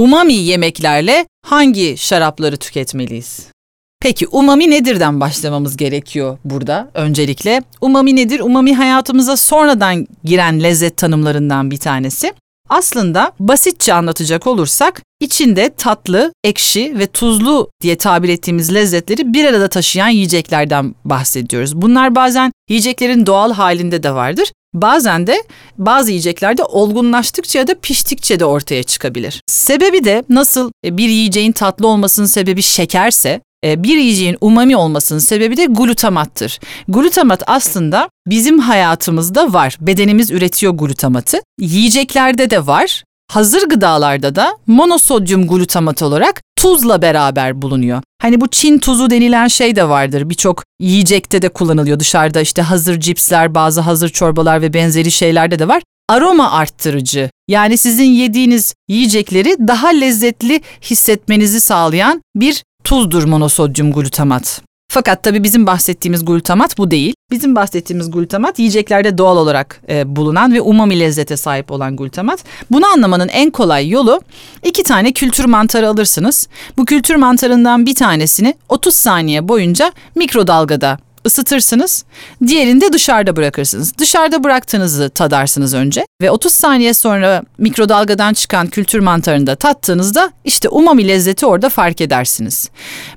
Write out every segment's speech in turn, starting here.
umami yemeklerle hangi şarapları tüketmeliyiz? Peki umami nedirden başlamamız gerekiyor burada öncelikle. Umami nedir? Umami hayatımıza sonradan giren lezzet tanımlarından bir tanesi. Aslında basitçe anlatacak olursak içinde tatlı, ekşi ve tuzlu diye tabir ettiğimiz lezzetleri bir arada taşıyan yiyeceklerden bahsediyoruz. Bunlar bazen yiyeceklerin doğal halinde de vardır. Bazen de bazı yiyeceklerde olgunlaştıkça ya da piştikçe de ortaya çıkabilir. Sebebi de nasıl bir yiyeceğin tatlı olmasının sebebi şekerse e, bir yiyeceğin umami olmasının sebebi de glutamattır. Glutamat aslında bizim hayatımızda var. Bedenimiz üretiyor glutamatı. Yiyeceklerde de var. Hazır gıdalarda da monosodyum glutamat olarak tuzla beraber bulunuyor. Hani bu Çin tuzu denilen şey de vardır. Birçok yiyecekte de kullanılıyor. Dışarıda işte hazır cipsler, bazı hazır çorbalar ve benzeri şeylerde de var aroma arttırıcı. Yani sizin yediğiniz yiyecekleri daha lezzetli hissetmenizi sağlayan bir tuzdur monosodyum glutamat. Fakat tabii bizim bahsettiğimiz glutamat bu değil. Bizim bahsettiğimiz glutamat yiyeceklerde doğal olarak e, bulunan ve umami lezzete sahip olan glutamat. Bunu anlamanın en kolay yolu iki tane kültür mantarı alırsınız. Bu kültür mantarından bir tanesini 30 saniye boyunca mikrodalgada ısıtırsınız. Diğerini de dışarıda bırakırsınız. Dışarıda bıraktığınızı tadarsınız önce ve 30 saniye sonra mikrodalgadan çıkan kültür mantarını da tattığınızda işte umami lezzeti orada fark edersiniz.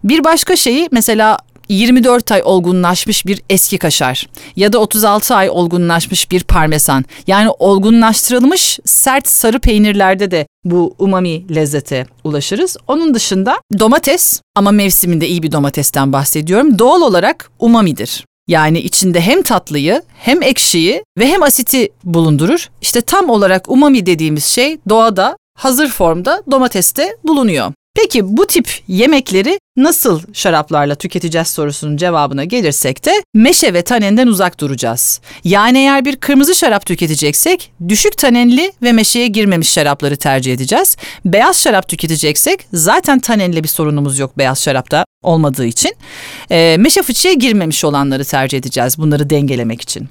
Bir başka şeyi mesela 24 ay olgunlaşmış bir eski kaşar ya da 36 ay olgunlaşmış bir parmesan. Yani olgunlaştırılmış sert sarı peynirlerde de bu umami lezzete ulaşırız. Onun dışında domates ama mevsiminde iyi bir domatesten bahsediyorum. Doğal olarak umamidir. Yani içinde hem tatlıyı hem ekşiyi ve hem asiti bulundurur. İşte tam olarak umami dediğimiz şey doğada hazır formda domateste bulunuyor. Peki bu tip yemekleri nasıl şaraplarla tüketeceğiz sorusunun cevabına gelirsek de meşe ve tanenden uzak duracağız. Yani eğer bir kırmızı şarap tüketeceksek düşük tanenli ve meşeye girmemiş şarapları tercih edeceğiz. Beyaz şarap tüketeceksek zaten tanenli bir sorunumuz yok beyaz şarapta olmadığı için. E, meşe fıçıya girmemiş olanları tercih edeceğiz bunları dengelemek için.